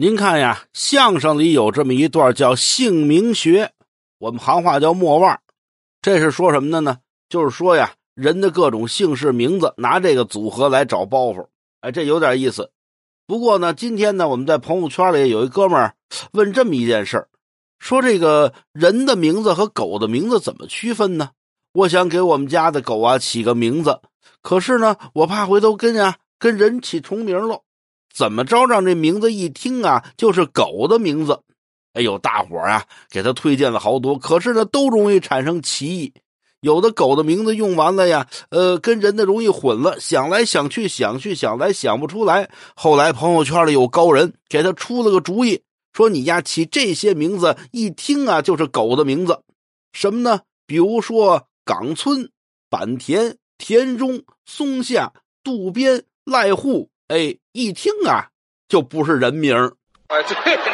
您看呀，相声里有这么一段叫姓名学，我们行话叫莫腕这是说什么的呢？就是说呀，人的各种姓氏名字，拿这个组合来找包袱。哎，这有点意思。不过呢，今天呢，我们在朋友圈里有一哥们儿问这么一件事说这个人的名字和狗的名字怎么区分呢？我想给我们家的狗啊起个名字，可是呢，我怕回头跟啊跟人起重名喽。怎么着让这名字一听啊就是狗的名字？哎呦，大伙啊给他推荐了好多，可是呢都容易产生歧义。有的狗的名字用完了呀，呃，跟人的容易混了，想来想去想去想来想不出来。后来朋友圈里有高人给他出了个主意，说你呀起这些名字一听啊就是狗的名字，什么呢？比如说岗村、坂田、田中、松下、渡边、濑户。哎，一听啊，就不是人名哎，对你的。